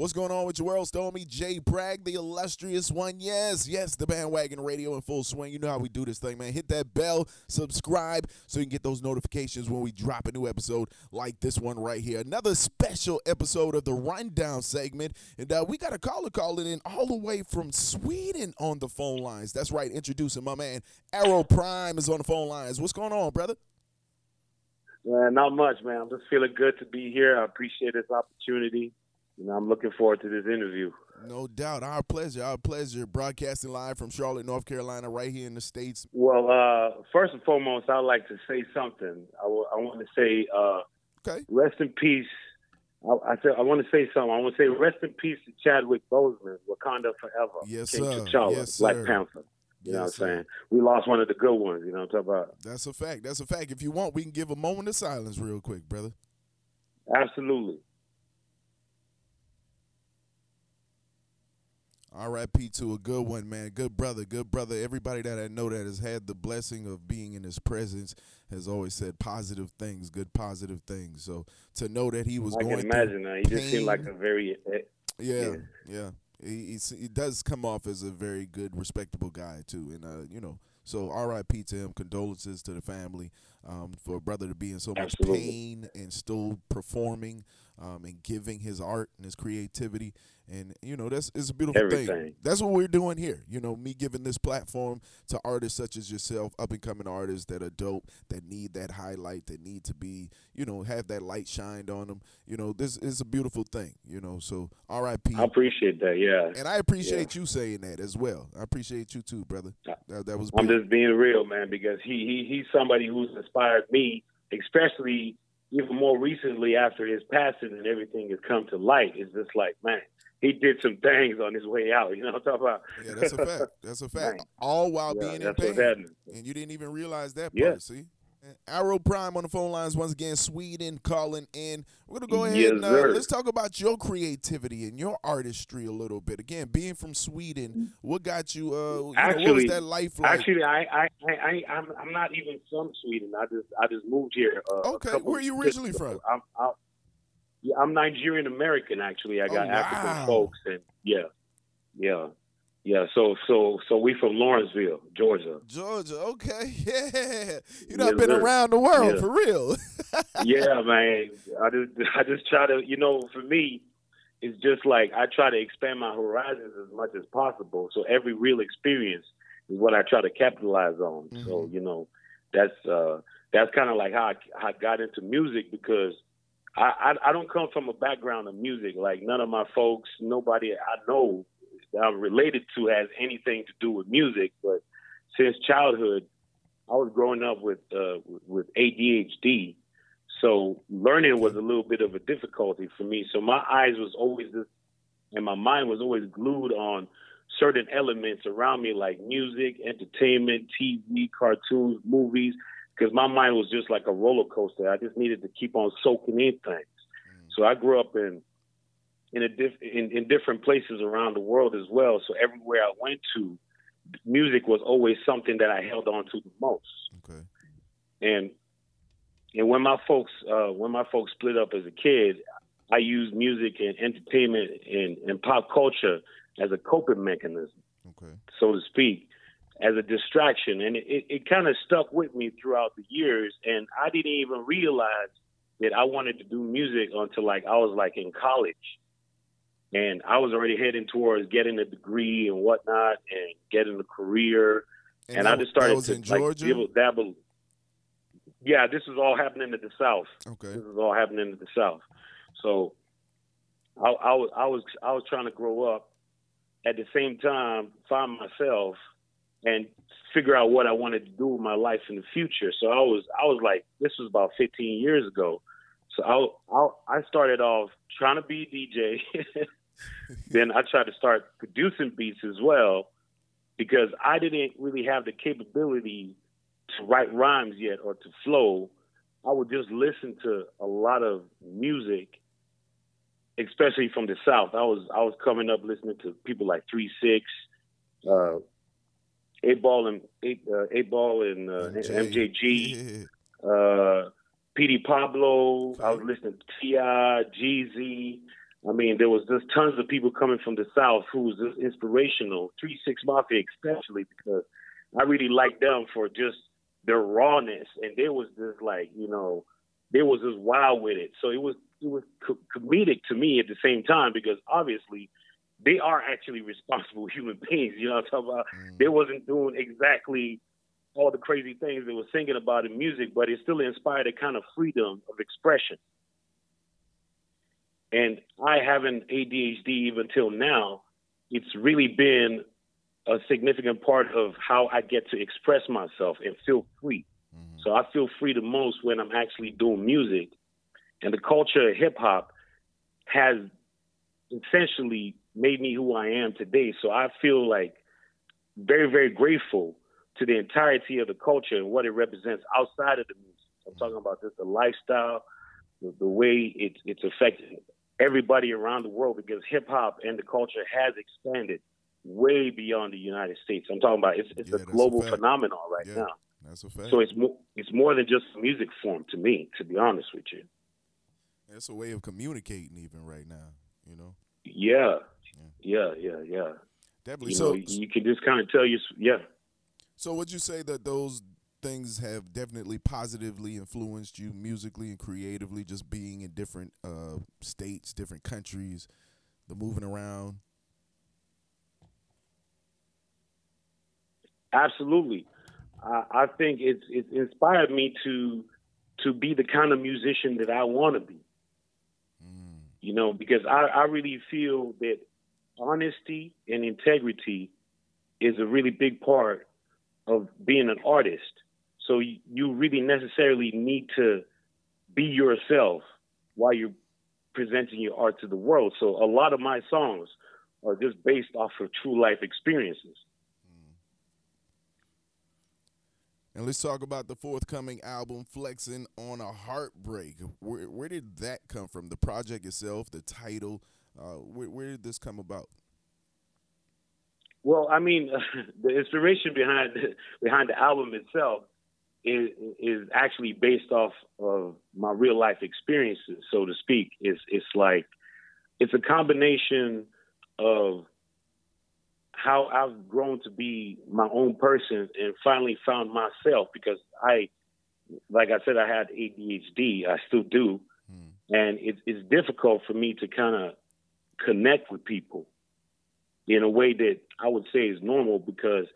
What's going on with your world, Stormy? Jay Bragg, the illustrious one. Yes, yes, the bandwagon radio in full swing. You know how we do this thing, man. Hit that bell, subscribe, so you can get those notifications when we drop a new episode like this one right here. Another special episode of the Rundown segment. And uh, we got a caller calling in all the way from Sweden on the phone lines. That's right, introducing my man. Aeropryme is on the phone lines. What's going on, brother? Uh, not much, man. I'm just feeling good to be here. I appreciate this opportunity. You know, I'm looking forward to this interview. No doubt. Our pleasure. Our pleasure. Broadcasting live from Charlotte, North Carolina, right here in the States. Well, uh, first and foremost, I'd like to say something. I, w- I want to say uh, okay. rest in peace. I, I, said, I want to say something. I want to say rest in peace to Chadwick Boseman, Wakanda Forever. Yes, King sir. T'Challa, Yes, Black. Panther. You know what I'm sir. saying? We lost one of the good ones. You know what I'm talking about? That's a fact. That's a fact. If you want, we can give a moment of silence real quick, brother. Absolutely. RIP to a good one, man. Good brother, good brother. Everybody that I know that has had the blessing of being in his presence has always said positive things, good positive things. So to know that he was I going can imagine that. He just seemed like a very eh, Yeah, Yeah. yeah. He, he's, he does come off as a very good, respectable guy too, and uh, you know. So R.I.P. to him. Condolences to the family um, for a brother to be in so much Absolutely. pain and still performing um, and giving his art and his creativity. And you know that's it's a beautiful thing. That's what we're doing here. You know, me giving this platform to artists such as yourself, up and coming artists that are dope, that need that highlight, that need to be, you know, have that light shined on them. You know, this is a beautiful thing. You know, so R.I.P. I appreciate that. Yeah. And I appreciate you saying that as well. I appreciate you too, brother. That, that was I'm beautiful. just being real, man, because he, he he's somebody who's inspired me, especially even more recently after his passing and everything has come to light. It's just like, man, he did some things on his way out. You know what I'm talking about? yeah, that's a fact. That's a fact. All while Yeah, being in pain, and you didn't even realize that Yeah. See. And Aeropryme on the phone lines once again. Sweden calling in. We're gonna go ahead Yes, and uh, let's talk about your creativity and your artistry a little bit. Again, being from Sweden, what got you? Uh, you know, what was Actually- that life like? Actually, I I I I I'm, I'm not even from Sweden. I just I just moved here. Uh, Okay, couple where are you originally from? I'm I'm, yeah, I'm Nigerian American. Actually, I got Oh, African folks, and yeah, yeah, yeah. So so so we from Lawrenceville, Georgia. Georgia. Okay, yeah. You know, I've Yes, been sir. around the world Yeah. for real. yeah, man. I just I just try to you know for me, it's just like I try to expand my horizons as much as possible. So every real experience is what I try to capitalize on. So Mhm. you know, that's uh that's kind of like how I, how I got into music because I, I I don't come from a background of music. Like none of my folks, nobody I know I'm related to has anything to do with music. But since childhood, I was growing up with uh, with ADHD, so learning was a little bit of a difficulty for me. So my eyes was always this, and my mind was always glued on certain elements around me, like music, entertainment, TV, cartoons, movies, because my mind was just like a roller coaster. I just needed to keep on soaking in things. So I grew up in in a diff- in, in different places around the world as well. So everywhere I went to, music was always something that I held on to the most okay. and and when my folks uh, when my folks split up as a kid, I used music and entertainment and, and pop culture as a coping mechanism, Okay. so to speak, as a distraction, and it, it, it kind of stuck with me throughout the years. And I didn't even realize that I wanted to do music until like I was like in college, and I was already heading towards getting a degree and whatnot, and getting a career and, I that- just started was to in like Georgia. dabble, dabble. Yeah, this is all happening in the South. okay. This is all happening in the South. So, I, I was I was I was trying to grow up. At the same time, find myself and figure out what I wanted to do with my life in the future. So I was I was like, this was about 15 years ago. So I I, I started off trying to be a DJ. then I tried to start producing beats as well because I didn't really have the capability to write rhymes yet or to flow. I would just listen to a lot of music, especially from the South. I was I was coming up listening to people like Three Six, uh, Eight Ball and Eight uh, Eight Ball and uh, MJG, Yeah. uh, PD Pablo. I was listening to T.I., Jeezy. I mean, there was just tons of people coming from the South who was just inspirational. Three Six Mafia, especially because I really liked them for just their rawness, and there was just like you know, there was just wild with it. So it was it was co- comedic to me at the same time because obviously they are actually responsible human beings. You know what I'm talking about? Mm. They wasn't doing exactly all the crazy things they were singing about in music, but it still inspired a kind of freedom of expression. And I having ADHD even till now, it's really been a significant part of how I get to express myself and feel free. Mm-hmm. So I feel free the most when I'm actually doing music. And the culture of hip hop has essentially made me who I am today. So I feel like very, very grateful to the entirety of the culture and what it represents outside of the music. I'm talking about just the lifestyle, the, the way it, it's affected everybody around the world because hip hop and the culture has expanded way beyond the United States. I'm talking about it's, it's yeah, a global a phenomenon right yeah, now. That's a fact. So it's more it's more than just a music form to me, to be honest with you. It's a way of communicating even right now, you know. Yeah, yeah, yeah, yeah. Definitely. You so know, you can just kind of tell you, yeah. So would you say that those things have definitely positively influenced you musically and creatively, just being in different uh, states, different countries, the moving around? Absolutely. I, I think it's it's inspired me to to be the kind of musician that I want to be. Mm. You know, because I, I really feel that honesty and integrity is a really big part of being an artist. So you really necessarily need to be yourself while you're presenting your art to the world. So a lot of my songs are just based off of true life experiences. Hmm. And let's talk about the forthcoming album, Flexing on a Heartbreak. Where, where did that come from? The project itself, the title, uh, where, where, did this come about? Well, I mean, the inspiration behind behind the album itself is is actually based off of my real life experiences, so to speak. It's it's like it's a combination of how I've grown to be my own person and finally found myself because I, like I said, I had ADHD. I still do, mm. and it's it's difficult for me to kind of connect with people in a way that I would say is normal because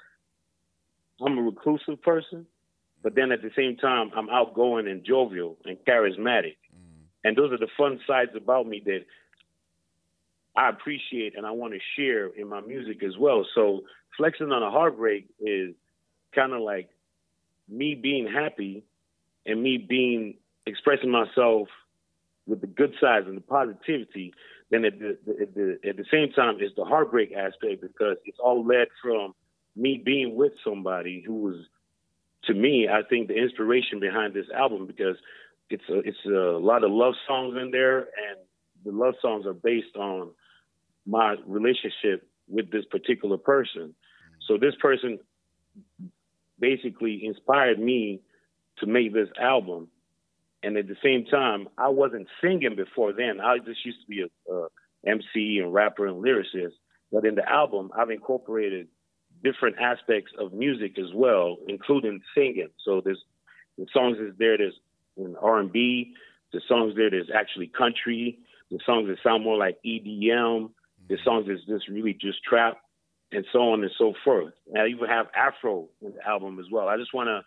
I'm a reclusive person, but then at the same time, I'm outgoing and jovial and charismatic. Mm. And those are the fun sides about me that I appreciate and I want to share in my music as well. So, Flexing on a Heartbreak is kind of like me being happy and me being expressing myself with the good sides and the positivity then at the, at the, at the same time, it's the heartbreak aspect because it's all led from me being with somebody who was, to me, I think the inspiration behind this album because it's a, it's a lot of love songs in there, and the love songs are based on my relationship with this particular person. So this person basically inspired me to make this album and at the same time, I wasn't singing before then. I just used to be a, a MC and rapper and lyricist. But in the album, I've incorporated different aspects of music as well, including singing. So there's the songs is there. There's in R&B. The songs there. There's actually country. The songs that sound more like EDM. The mm-hmm. songs that's just really just trap, and so on and so forth. And I even have Afro in the album as well. I just want to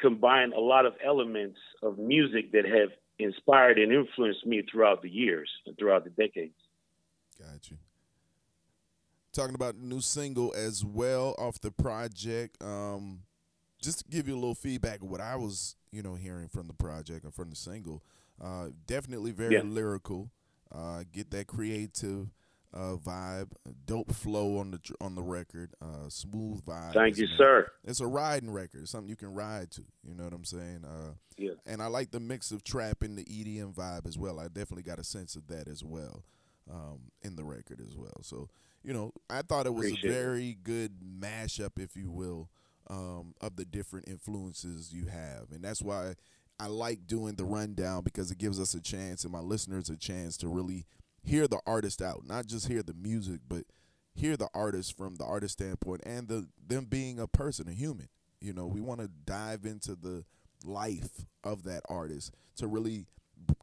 combine a lot of elements of music that have inspired and influenced me throughout the years and throughout the decades. Got you. Talking about the new single as well off the project. Um, just to give you a little feedback of what I was, you know, hearing from the project and from the single. Uh, definitely very yeah. lyrical. Uh, get that creative uh, vibe, dope flow on the on the record, uh, smooth vibe. Thank you, sir. It's a riding record, something you can ride to. You know what I'm saying? Uh, yeah. And I like the mix of trap and the EDM vibe as well. I definitely got a sense of that as well um, in the record as well. So you know, I thought it was Appreciate a very it. good mashup, if you will, um, of the different influences you have, and that's why. I like doing the rundown because it gives us a chance and my listeners a chance to really hear the artist out, not just hear the music, but hear the artist from the artist standpoint and the them being a person, a human. You know, we want to dive into the life of that artist to really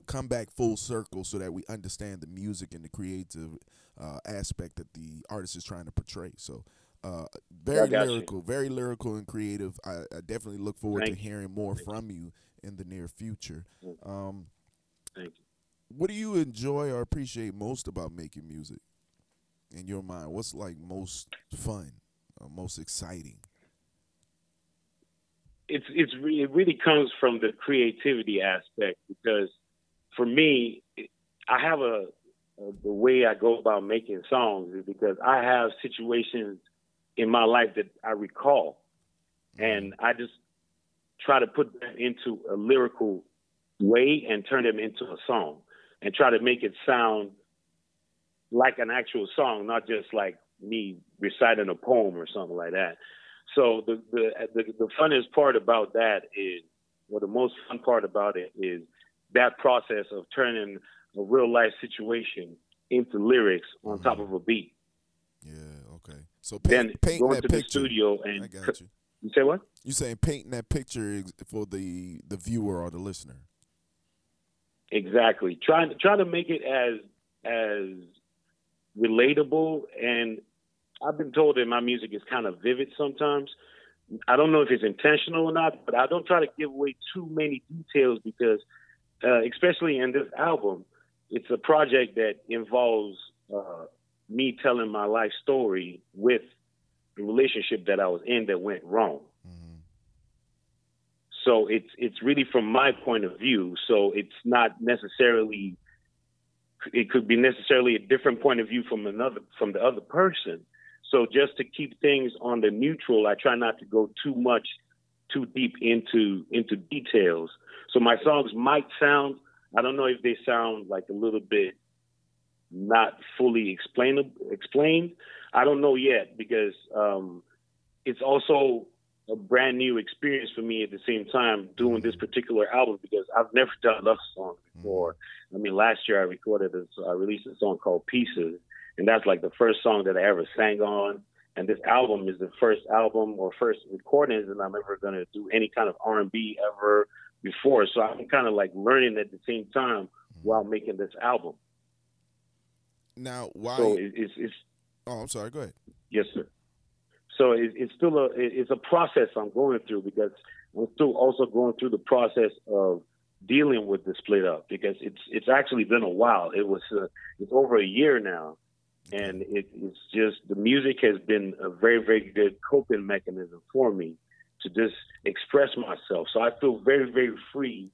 come back full circle so that we understand the music and the creative uh, aspect that the artist is trying to portray. So, uh, very lyrical, you. very lyrical and creative. I, I definitely look forward Thank to hearing more Thank from you. in the near future. Um, Thank you. What do you enjoy or appreciate most about making music? In your mind, what's like most fun, or most exciting? It's it's it really comes from the creativity aspect because for me, I have a, a the way I go about making songs is because I have situations in my life that I recall, mm-hmm. and I just try to put them into a lyrical way and turn them into a song and try to make it sound like an actual song, not just like me reciting a poem or something like that. So the the the, the funniest part about that is, or the most fun part about it is that process of turning a real life situation into lyrics on mm-hmm. top of a beat. Yeah. Okay. So paint, then paint going to picture. the studio and I got you. You say what? You saying painting that picture for the the viewer or the listener? Exactly. Trying to try to make it as as relatable and I've been told that my music is kind of vivid sometimes. I don't know if it's intentional or not, but I don't try to give away too many details because, uh, especially in this album, it's a project that involves uh, me telling my life story with the relationship that I was in that went wrong. Mm-hmm. So it's it's really from my point of view. So it's not necessarily it could be necessarily a different point of view from another from the other person. So just to keep things on the neutral, I try not to go too much too deep into into details. So my songs might sound I don't know if they sound like a little bit not fully explained explained. I don't know yet because um, it's also a brand new experience for me at the same time doing this particular album because I've never done love song before. I mean, last year I recorded this, I released a song called Pieces, and that's like the first song that I ever sang on. And this album is the first album or first recordings that I'm ever going to do any kind of R&B ever before. So I'm kind of like learning at the same time while making this album. Now, why? So it's, it's Oh, I'm sorry. Go ahead. Yes, sir. So it, it's still a it's a process I'm going through because I'm still also going through the process of dealing with the split up because it's it's actually been a while. It was uh, it's over a year now, and it, it's just the music has been a very very good coping mechanism for me to just express myself. So I feel very very free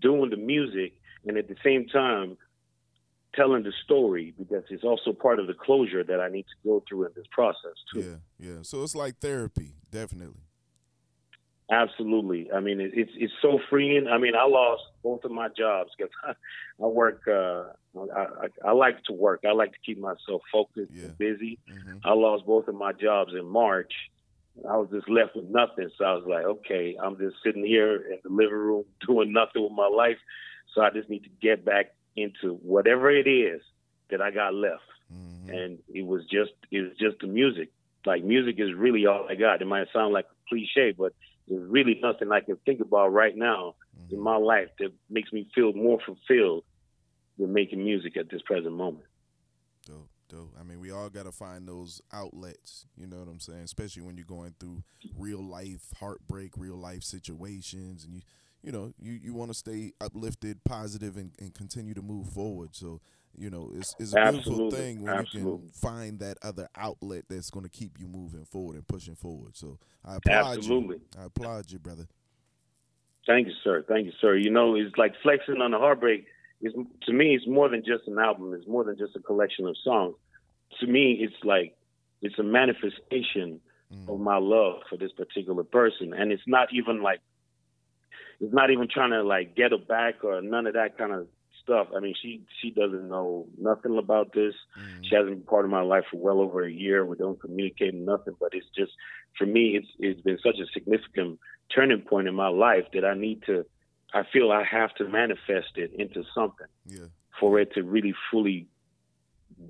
doing the music, and at the same time telling the story because it's also part of the closure that I need to go through in this process too. Yeah, yeah. So it's like therapy, definitely. Absolutely. I mean, it, it's it's so freeing. I mean, I lost both of my jobs because I, I, work. Uh, I, I, I, like to work. I like to keep myself focused yeah. and busy. Mm-hmm. I lost both of my jobs in March. I was just left with nothing. So I was like, okay, I'm just sitting here in the living room doing nothing with my life. So I just need to get back into whatever it is that I got left. Mm-hmm. And it was just it was just the music. Like music is really all I got. It might sound like a cliche, but there's really nothing I can think about right now mm-hmm. in my life that makes me feel more fulfilled than making music at this present moment. Dope, dope. I mean, we all got to find those outlets. You know what I'm saying? Especially when you're going through real life heartbreak, real life situations, and you you know, you, you want to stay uplifted, positive, and, and continue to move forward. So, you know, it's, it's a Absolutely. beautiful thing when Absolutely. you can find that other outlet that's going to keep you moving forward and pushing forward. So I applaud Absolutely. you. I applaud you, brother. Thank you, sir. Thank you, sir. You know, it's like flexing on the heartbreak. Is to me, it's more than just an album. It's more than just a collection of songs. To me, it's like it's a manifestation mm. of my love for this particular person, and it's not even like it's not even trying to like get her back or none of that kind of stuff. I mean, she she doesn't know nothing about this. Mm-hmm. She hasn't been part of my life for well over a year. We don't communicate nothing, but it's just for me, it's it's been such a significant turning point in my life that I need to. I feel I have to manifest it into something yeah. for it to really fully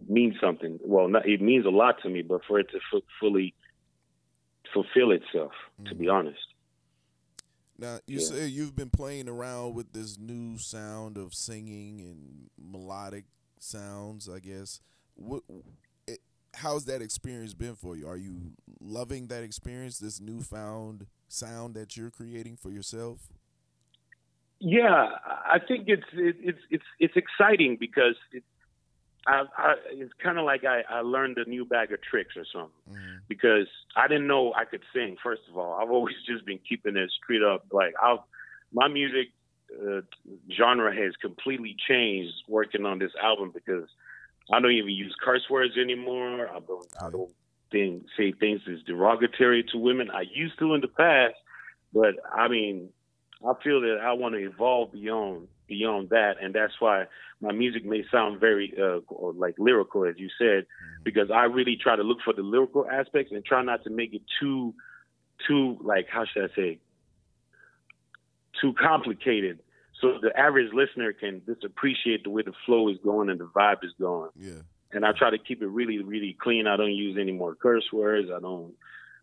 mean something. Well, not, it means a lot to me, but for it to f- fully fulfill itself, mm-hmm. to be mm-hmm. honest. Now you yeah. say you've been playing around with this new sound of singing and melodic sounds. I guess. What? It, how's that experience been for you? Are you loving that experience? This newfound sound that you're creating for yourself? Yeah, I think it's it, it's it's it's exciting because it, I, I, it's kind of like I, I learned a new bag of tricks or something mm-hmm. because I didn't know I could sing. First of all, I've always just been keeping it straight up. Like I, my music uh, genre has completely changed working on this album because I don't even use curse words anymore. I don't I don't think say things as derogatory to women. I used to in the past, but I mean, I feel that I want to evolve beyond beyond that, and that's why my music may sound very uh, like lyrical, as you said, mm-hmm. because I really try to look for the lyrical aspects and try not to make it too, too like how should I say, too complicated, so the average listener can just appreciate the way the flow is going and the vibe is going. Yeah. And I try to keep it really, really clean. I don't use any more curse words. I don't,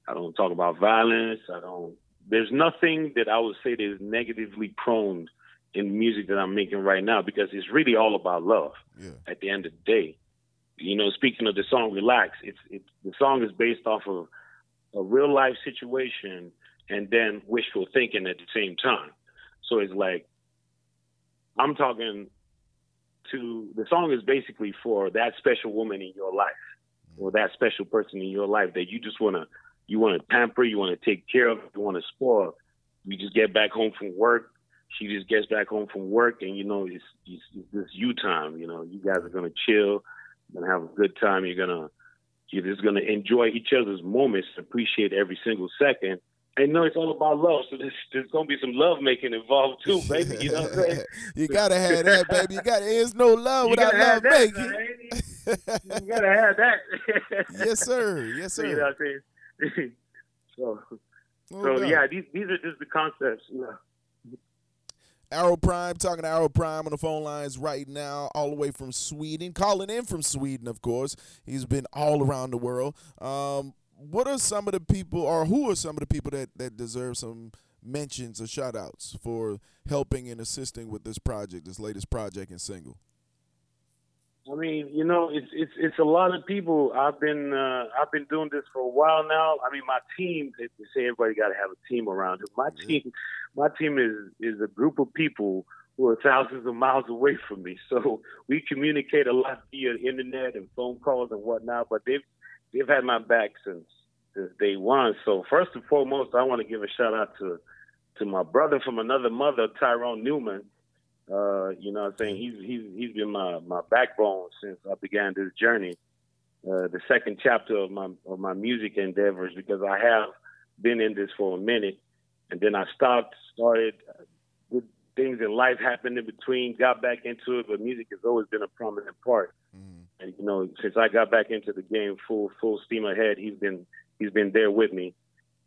I don't talk about violence. I don't. There's nothing that I would say that is negatively prone in music that I'm making right now because it's really all about love. Yeah. At the end of the day, you know, speaking of the song "Relax," it's it's the song is based off of a real life situation and then wishful thinking at the same time. So it's like I'm talking to the song is basically for that special woman in your life or that special person in your life that you just want to you want to pamper, you want to take care of, you want to spoil. You just get back home from work. She just gets back home from work and you know it's, it's, it's this you time you know. You guys are going to chill gonna have a good time. You're gonna you're just gonna enjoy each other's moments appreciate every single second. And know it's all about love so there's, there's gonna be some love making involved too baby you know what i'm saying? You gotta have that baby. You gotta there's no love without love that, making you gotta have that. Yes sir. Yes sir you know what i'm saying so so yeah these these are just the concepts know Aeropryme, talking to Aeropryme on the phone lines right now, all the way from Sweden, calling in from Sweden, of course. He's been all around the world. Um, what are some of the people, or who are some of the people that, that deserve some mentions or shout outs for helping and assisting with this project, this latest project and single? I mean, you know, it's it's it's a lot of people. I've been uh, I've been doing this for a while now. I mean, my team. They say everybody got to have a team around it. My team, my team is is a group of people who are thousands of miles away from me. So we communicate a lot via internet and phone calls and whatnot. But they've they've had my back since since day one. So first and foremost, I want to give a shout out to to my brother from another mother, Tyrone Newman. Uh, you know what I'm saying? He's he's he's been my, my backbone since I began this journey. Uh, the second chapter of my of my music endeavors because I have been in this for a minute and then I stopped, started good things in life happened in between, got back into it, but music has always been a prominent part. Mm. And you know, since I got back into the game full full steam ahead, he's been he's been there with me.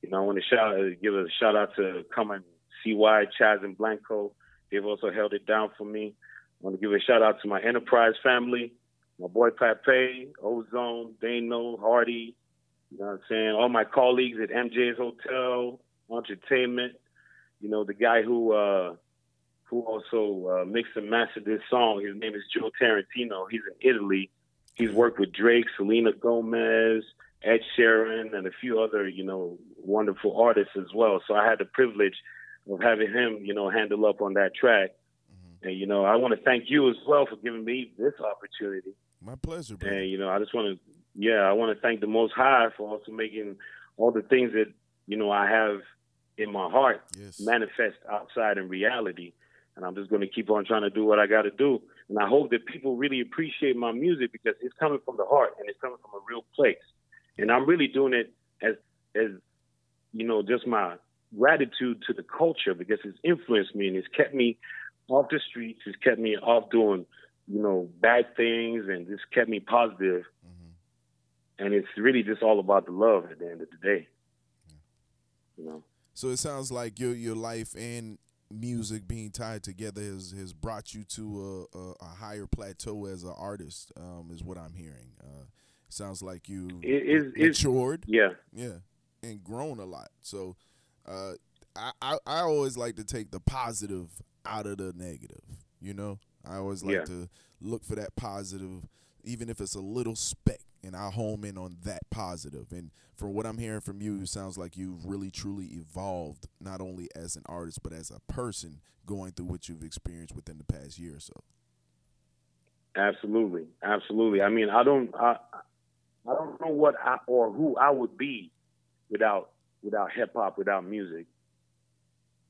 You know, I want to shout give a shout out to Common CY, Chaz and Blanco They've also held it down for me. I want to give a shout out to my enterprise family, my boy Pape, Ozone, Dano, Hardy, you know what I'm saying? All my colleagues at MJ's Hotel, Entertainment, you know, the guy who uh who also uh, mixed and mastered this song. His name is Joe Tarantino. He's in Italy. He's worked with Drake, Selena Gomez, Ed Sheeran, and a few other, you know, wonderful artists as well. So I had the privilege of having him, you know, handle up on that track. Mm-hmm. And you know, I want to thank you as well for giving me this opportunity. My pleasure. Brother. And you know, I just want to, yeah, I want to thank the Most High for also making all the things that you know I have in my heart yes. manifest outside in reality. And I'm just going to keep on trying to do what I got to do. And I hope that people really appreciate my music because it's coming from the heart and it's coming from a real place. And I'm really doing it as as you know, just my gratitude to the culture because it's influenced me and it's kept me off the streets. It's kept me off doing, you know, bad things and just kept me positive. Mm-hmm. And it's really just all about the love at the end of the day. Yeah. You know. So it sounds like your your life and music being tied together has has brought you to a, a, a higher plateau as an artist. Um, is what I'm hearing. Uh, sounds like you It is matured, yeah. yeah, and grown a lot. So, uh, I, I I always like to take the positive out of the negative. You know, I always like Yeah. to look for that positive, even if it's a little speck, and I home in on that positive. And from what I'm hearing from you, it sounds like you've really truly evolved, not only as an artist but as a person, going through what you've experienced within the past year or so. Absolutely, absolutely. I mean, I don't, I, I don't know what I or who I would be without without hip hop, without music,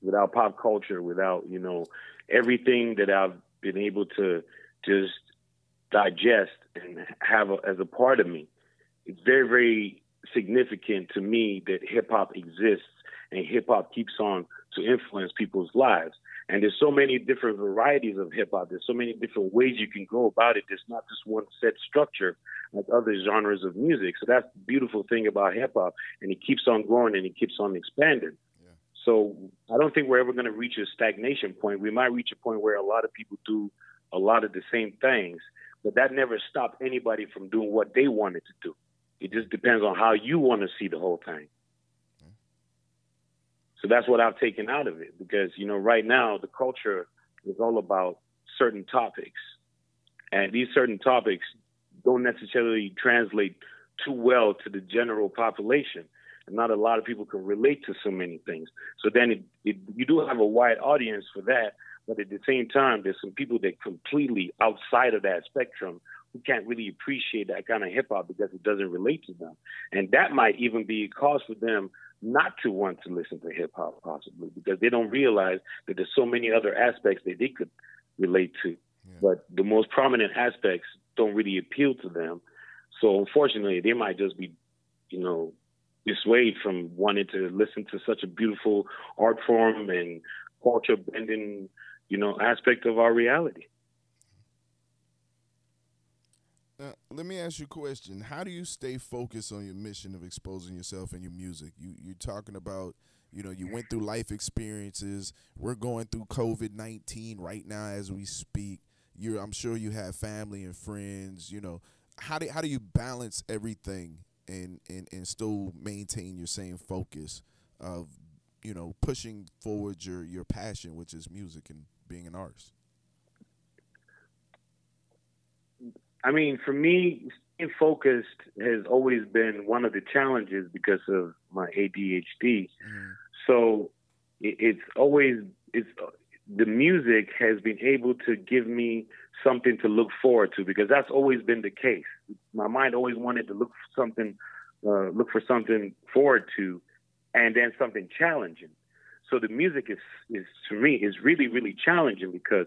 without pop culture, without you know everything that I've been able to just digest and have a, as a part of me. It's very, very significant to me that hip hop exists and hip hop keeps on to influence people's lives. And there's so many different varieties of hip hop. There's so many different ways you can go about it. There's not just one set structure like other genres of music. So that's the beautiful thing about hip hop. And it keeps on growing and it keeps on expanding. Yeah. So I don't think we're ever going to reach a stagnation point. We might reach a point where a lot of people do a lot of the same things, but that never stopped anybody from doing what they wanted to do. It just depends on how you want to see the whole thing. So that's what I've taken out of it because, you know, right now the culture is all about certain topics. And these certain topics don't necessarily translate too well to the general population. And not a lot of people can relate to so many things. So then it, it, you do have a wide audience for that. But at the same time, there's some people that completely outside of that spectrum who can't really appreciate that kind of hip hop because it doesn't relate to them. And that might even be a cause for them not to want to listen to hip hop, possibly, because they don't realize that there's so many other aspects that they could relate to. Yeah. But the most prominent aspects don't really appeal to them. So unfortunately, they might just be, you know, dissuaded from wanting to listen to such a beautiful art form and culture bending, you know, aspect of our reality. Now, let me ask you a question. How do you stay focused on your mission of exposing yourself and your music? You you're talking about, you know, you went through life experiences. We're going through COVID nineteen right now as we speak. You're I'm sure you have family and friends, you know. How do how do you balance everything and, and, and still maintain your same focus of, you know, pushing forward your, your passion, which is music and being an artist? I mean, for me, staying focused has always been one of the challenges because of my ADHD. Mm-hmm. So it, it's always it's the music has been able to give me something to look forward to because that's always been the case. My mind always wanted to look for something, uh, look for something forward to, and then something challenging. So the music is is to me is really really challenging because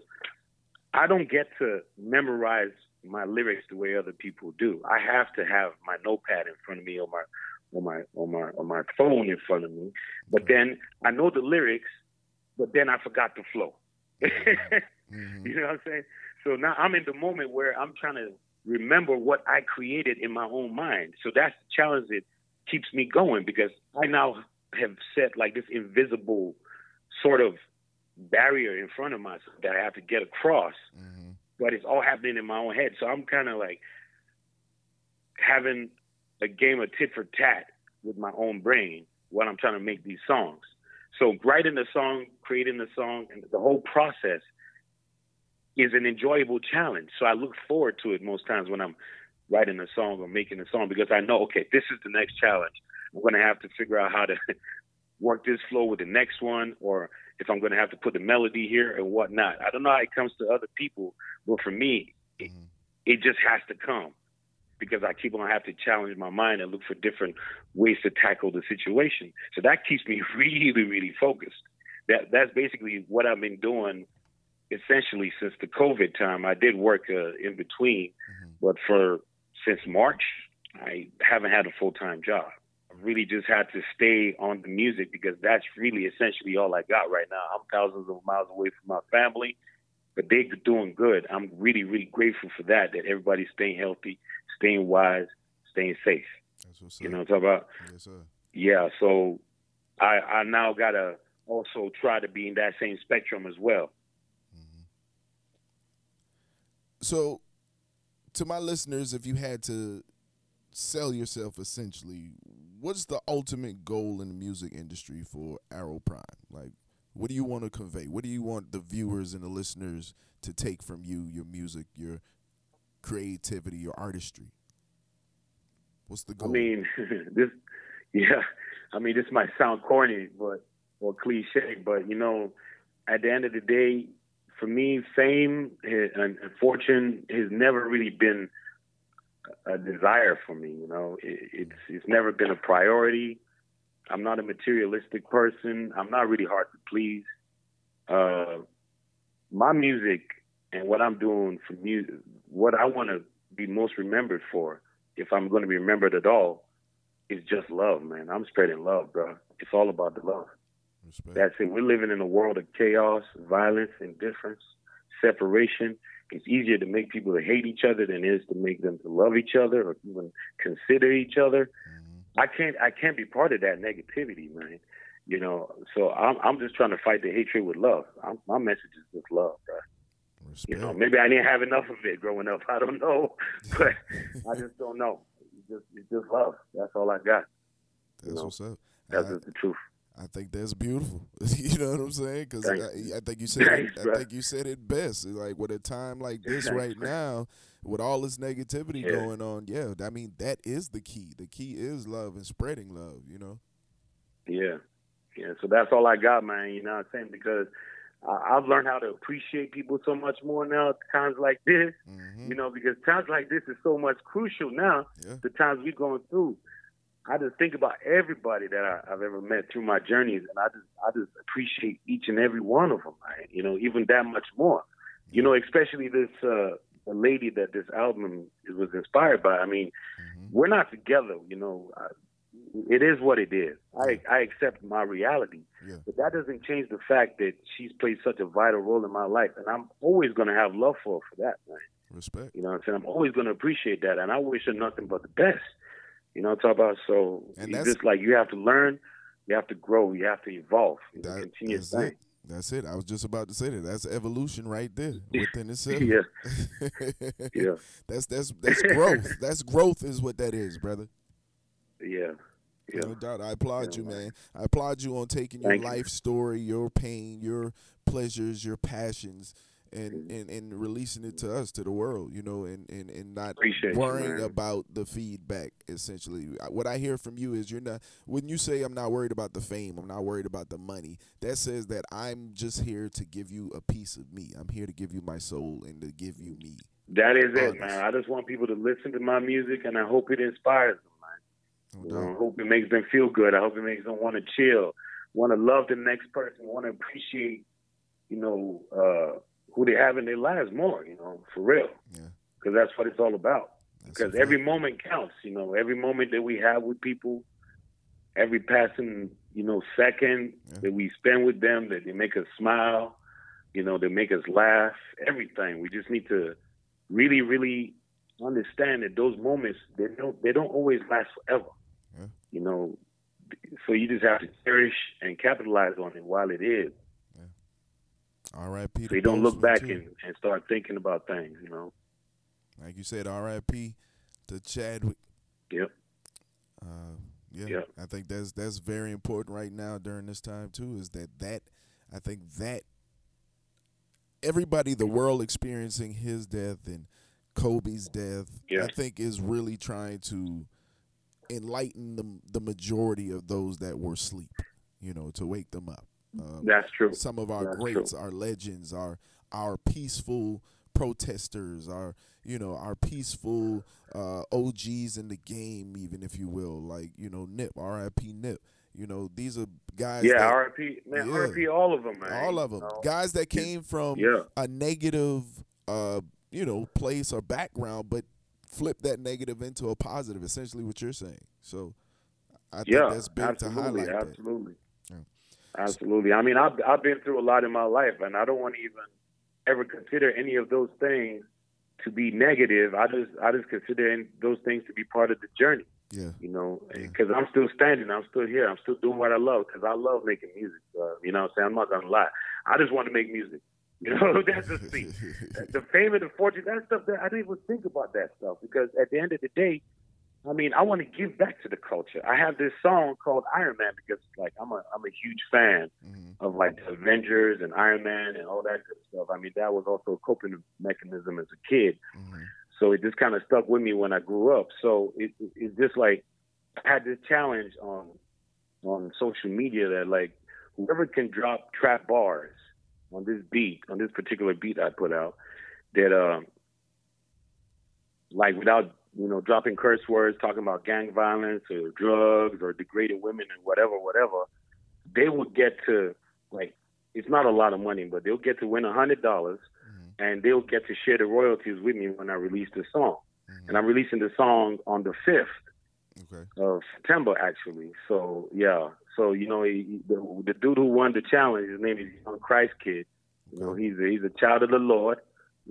I don't get to memorize my lyrics the way other people do. I have to have my notepad in front of me or my or my or my or my phone in front of me. But then I know the lyrics, but then I forgot the flow. Mm-hmm. You know what I'm saying? So now I'm in the moment where I'm trying to remember what I created in my own mind. So that's the challenge that keeps me going because I now have set like this invisible sort of barrier in front of myself that I have to get across Mm-hmm. But it's all happening in my own head. So I'm kind of like having a game of tit for tat with my own brain when I'm trying to make these songs. So writing the song, creating the song, and the whole process is an enjoyable challenge. So I look forward to it most times when I'm writing a song or making a song because I know, okay, this is the next challenge. I'm going to have to figure out how to work this flow with the next one, or if I'm going to have to put the melody here and whatnot. I don't know how it comes to other people, but for me, it, Mhm. it just has to come because I keep on having to challenge my mind and look for different ways to tackle the situation. So that keeps me really, really focused. That that's basically what I've been doing essentially since the COVID time. I did work uh, in between, Mhm. but for since March, I haven't had a full time job. Really just had to stay on the music because that's really essentially all I got right now. I'm thousands of miles away from my family, but they're doing good. I'm really, really grateful for that, that everybody's staying healthy, staying wise, staying safe. That's what's You know what I'm talking about? Yes, sir. Yeah, so I I now got to also try to be in that same spectrum as well. Mm-hmm. So, to my listeners, if you had to sell yourself essentially, what's the ultimate goal in the music industry for Aeropryme? Like, what do you want to convey? What do you want the viewers and the listeners to take from you, your music, your creativity, your artistry? What's the goal? I mean, this, yeah, I mean, this might sound corny, but or cliche, but you know, at the end of the day, for me, fame eh, and fortune has never really been a desire for me. You know, it's it's never been a priority. I'm not a materialistic person. I'm not really hard to please. Uh, my music and what I'm doing for music, what I want to be most remembered for, if I'm going to be remembered at all, is just love, man. I'm spreading love, bro. It's all about the love. Respect. That's it. We're living in a world of chaos, violence, indifference, separation. It's easier to make people to hate each other than it is to make them to love each other or even consider each other. Mm-hmm. I can't. I can't be part of that negativity, man. You know. So I'm. I'm just trying to fight the hatred with love. I'm, my message is just love, bro. Respect. You know, maybe I didn't have enough of it growing up. I don't know, but I just don't know. It's just, it's just love. That's all I got. That's you know? what's up. That's I, just the truth. I think that's beautiful. you know what I'm saying? Because I, I, think you said Thanks, it, I think you said it best. Like with a time like this Thanks, right now, with all this negativity yeah. going on, yeah, I mean that is the key. The key is love and spreading love. You know. Yeah, yeah. So that's all I got, man. You know what I'm saying? Because I've learned how to appreciate people so much more now. Times like this, mm-hmm. you know, because times like this is so much crucial now. Yeah. The times we're going through. I just think about everybody that I, have ever met through my journeys, and I just I just appreciate each and every one of them. Right? You know, even that much more. You know, especially this uh, the lady that this album was inspired by. I mean, mm-hmm. we're not together. You know, I, it is what it is. I I accept my reality, yeah. but that doesn't change the fact that she's played such a vital role in my life, and I'm always going to have love for her for that. Man. Respect. You know what I'm saying? I'm always going to appreciate that, and I wish her nothing but the best. You know what I'm talking about? So and you just like you have to learn, you have to grow, you have to evolve. That, continuous thing. It. That's it. I was just about to say that. That's evolution right there within itself. yeah. yeah. That's that's that's growth. that's growth is what that is, brother. Yeah. Yeah. No doubt. I applaud yeah, you, man. I applaud you on taking Thank your life story, your pain, your pleasures, your passions, and, and, and releasing it to us to the world you know and and, and not Appreciate worrying you, about the feedback essentially. What i hear from you is you're not when you say i'm not worried about the fame i'm not worried about the money that says that i'm just here to give you a piece of me. I'm here to give you my soul and to give you me. That is Honest. it man. I just want people to listen to my music and i hope it inspires them man. No you know, i hope it makes them feel good. I hope it makes them want to chill want to love the next person want to appreciate you know uh who they have in their lives more, you know, for real. Yeah. Because yeah. that's what it's all about. That's because every moment counts, you know, every moment that we have with people, every passing, you know, second yeah. that we spend with them, that they make us smile, you know, they make us laugh, everything. We just need to really, really understand that those moments they don't they don't always last forever. Yeah. You know, so you just have to cherish and capitalize on it while it is. R.I.P. So you don't look back and, and start thinking about things, you know. Like you said, R.I.P. to Chadwick. Yep. Uh, yeah, yep. I think that's that's very important right now during this time too. Is that that I think that everybody, the world experiencing his death and Kobe's death, I think is really trying to enlighten the the majority of those that were asleep. You know, to wake them up. Um, That's true. Some of our That's greats, true. our legends, our our peaceful protesters, our you know our peaceful uh, OGs in the game, even if you will, like you know Nip, R.I.P. Nip. You know these are guys. Yeah, R.I.P. Man, yeah, R.I.P. All of them, man. All of them, know? guys that came from yeah. a negative, uh, you know, place or background, but flip that negative into a positive. Essentially, what you're saying. So, I yeah, think that's big absolutely, to highlight. Absolutely. Absolutely. I mean, I've I've been through a lot in my life, and I don't want to even ever consider any of those things to be negative. I just I just consider those things to be part of the journey. Yeah. You know, because yeah. I'm still standing, I'm still here, I'm still doing what I love because I love making music. Uh, you know, what I'm saying I'm not gonna lie. I just want to make music. You know, that's the thing. the fame and the fortune, that stuff. That I didn't even think about that stuff because at the end of the day, I mean, I want to give back to the culture. I have this song called Iron Man because, like, I'm a I'm a huge fan mm-hmm. of like the Avengers and Iron Man and all that good stuff. I mean, that was also a coping mechanism as a kid. Mm-hmm. So it just kind of stuck with me when I grew up. So it, it, it's just like I had this challenge on on social media that like whoever can drop trap bars on this beat, on this particular beat I put out, that uh, like without you know dropping curse words, talking about gang violence or drugs or degrading women and whatever, whatever, they would get to like it's not a lot of money, but they'll get to win a hundred dollars, mm-hmm. and they'll get to share the royalties with me when I release the song. Mm-hmm. And I'm releasing the song on the fifth okay. of September, actually. So yeah, so you know, he, the, the dude who won the challenge, his name is Young Christ Kid. You know, he's a, he's a child of the Lord.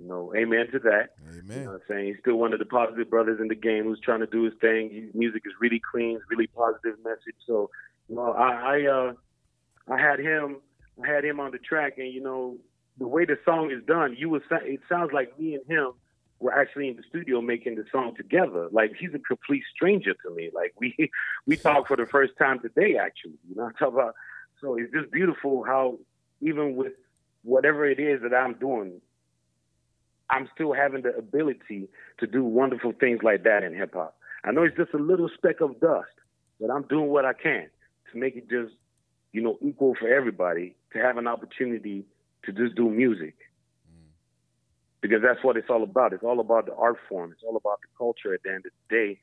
You know, amen to that. Amen. You know I'm saying? He's still one of the positive brothers in the game who's trying to do his thing. His music is really clean, really positive message. So, you know, I I uh I had him I had him on the track and you know, the way the song is done, you would it sounds like me and him were actually in the studio making the song together. Like he's a complete stranger to me. Like we we talked for the first time today actually. You know, I talk about so it's just beautiful how even with whatever it is that I'm doing, I'm still having the ability to do wonderful things like that in hip hop. I know it's just a little speck of dust, but I'm doing what I can to make it just, you know, equal for everybody to have an opportunity to just do music. Mm. Because that's what it's all about. It's all about the art form. It's all about the culture at the end of the day.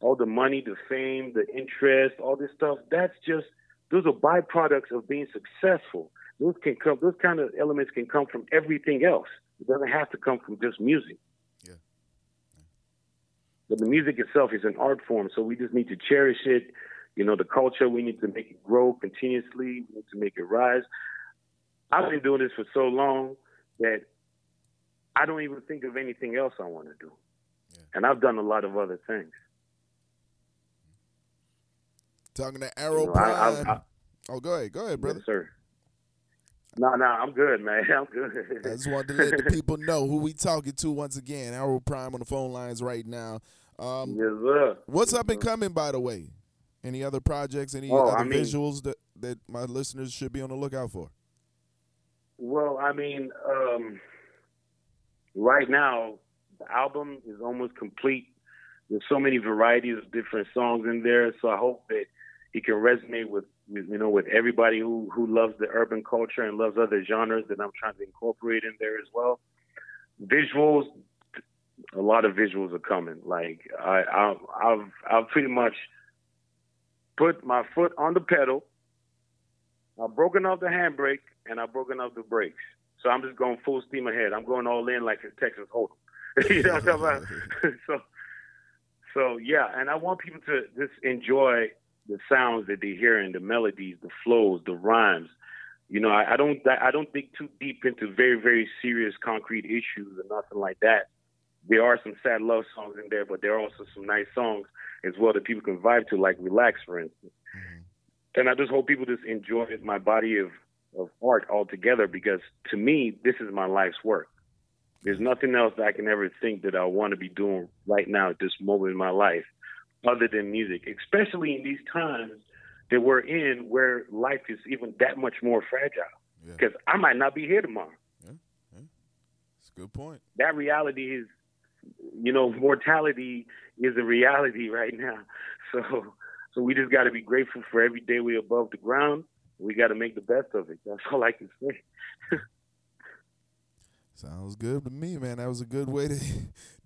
All the money, the fame, the interest, all this stuff, that's just, those are byproducts of being successful. Those can come, those kind of elements can come from everything else. It doesn't have to come from just music. Yeah. But the music itself is an art form, so we just need to cherish it. You know, the culture, we need to make it grow continuously. We need to make it rise. I've been doing this for so long that I don't even think of anything else I want to do. Yeah. And I've done a lot of other things. Talking to Arrow you know, Prime. I, I, oh, go ahead. Go ahead, brother. Yes, sir. No, no, I'm good, man. I'm good. I just wanted to let the people know who we talking to once again. Aeropryme on the phone lines right now. Um, yes, sir. What's up and coming, by the way? Any other projects? Any oh, other I mean, visuals that that my listeners should be on the lookout for? Well, I mean, um, right now the album is almost complete. There's so many varieties of different songs in there, so I hope that it can resonate with you know, with everybody who who loves the urban culture and loves other genres that I'm trying to incorporate in there as well. Visuals, a lot of visuals are coming. Like I, I I've I've pretty much put my foot on the pedal. I've broken off the handbrake and I've broken off the brakes. So I'm just going full steam ahead. I'm going all in like a Texas Hold'em. you know what I'm talking about? so, so yeah, and I want people to just enjoy the sounds that they're hearing, the melodies, the flows, the rhymes. You know, I, I don't I don't think too deep into very very serious concrete issues or nothing like that. There are some sad love songs in there, but there are also some nice songs as well that people can vibe to, like "Relax," for instance. Mm-hmm. And I just hope people just enjoy my body of of art altogether because to me, this is my life's work. There's nothing else that I can ever think that I want to be doing right now at this moment in my life other than music, especially in these times that we're in where life is even that much more fragile. Because yeah. I might not be here tomorrow. Yeah, yeah. That's a good point. That reality is, you know, mortality is a reality right now. So, so we just got to be grateful for every day we're above the ground. We got to make the best of it. That's all I can say. Sounds good to me, man. That was a good way to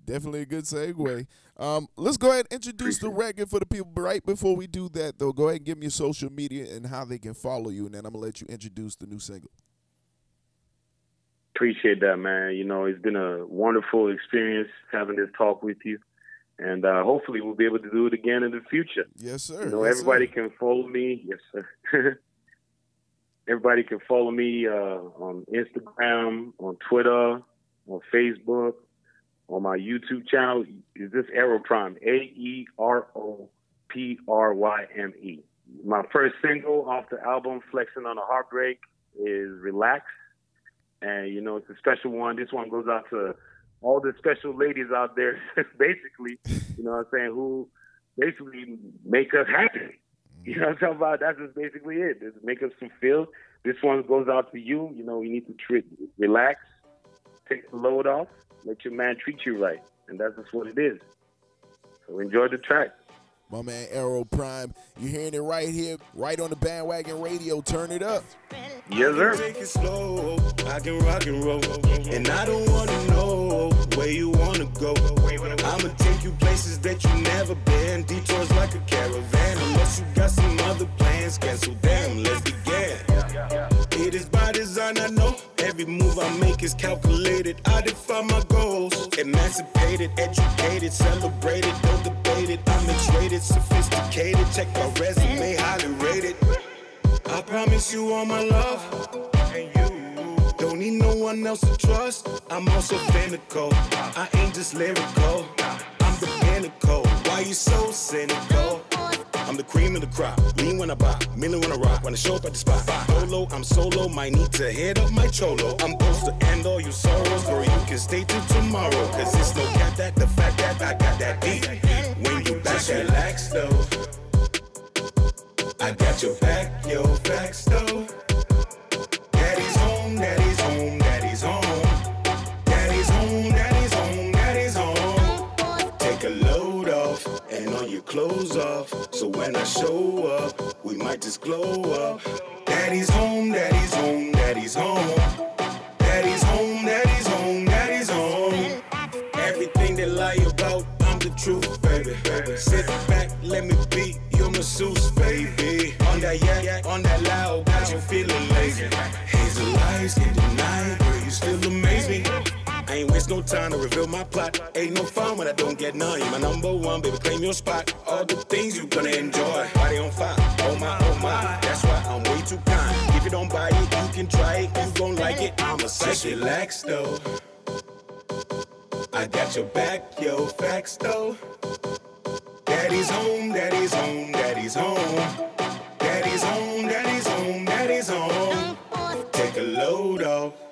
Definitely a good segue. Um, let's go ahead and introduce the record for the people. But right before we do that, though, go ahead and give me your social media and how they can follow you, and then I'm gonna let you introduce the new single. Appreciate that, man. You know, it's been a wonderful experience having this talk with you, and uh, hopefully we'll be able to do it again in the future. Yes, sir. You know, yes, everybody sir. can follow me. Yes, sir. everybody can follow me uh, on Instagram, on Twitter, on Facebook on my YouTube channel. Is this Aeropryme? A E R O P R Y M E. My first single off the album, Flexing on a Heartbreak, is Relax. And, you know, it's a special one. This one goes out to all the special ladies out there, basically, you know what I'm saying, who basically make us happy. You know what I'm talking about? That's just basically it. Just make us fulfilled. This one goes out to you. You know, you need to treat, relax, take the load off, let your man treat you right. And that's just what it is. So enjoy the track. My man Aeropryme, you're hearing it right here, right on the bandwagon radio. Turn it up. Yes, sir. Take it slow, I can rock and roll. And I don't wanna know where you wanna go. I'ma take you places that you never been. Detours like a caravan. Unless you got some other plans, cancel them. Let's begin. It is by design, I know. Every move I make is calculated. I define my goals. Emancipated, educated, celebrated, don't debate it. I'm X-rated, sophisticated. Check my resume, highly rated. I promise you all my love. Don't need no one else to trust. I'm also cynical. I ain't just lyrical. I'm the pinnacle. Why you so cynical? I'm the cream of the crop. Lean when I buy, million when I rock. When I show up at the spot, solo, I'm solo. Might need to head up my cholo. I'm supposed to end all your sorrows, girl. You can stay till tomorrow. Cause it's no cap that the fact that I got that deep. When you back, relax though. I got your back, yo, facts I show up, we might just glow up. Daddy's home, daddy's home, daddy's home. Daddy's home, daddy's home, daddy's home. Everything they lie about, I'm the truth, baby. Sit back, let me be your masseuse, baby. On that yak, on Build my plot. Ain't no fun when I don't get none. You're my number one, baby, claim your spot. All the things you gonna enjoy. Body on fire, oh my, oh my. That's why I'm way too kind. If you don't buy it, you can try it. You gon' like it. I'm a sex relax though. I got your back, yo, facts though. Daddy's home, daddy's home, daddy's home. Daddy's home, daddy's home, daddy's home. Take a load off.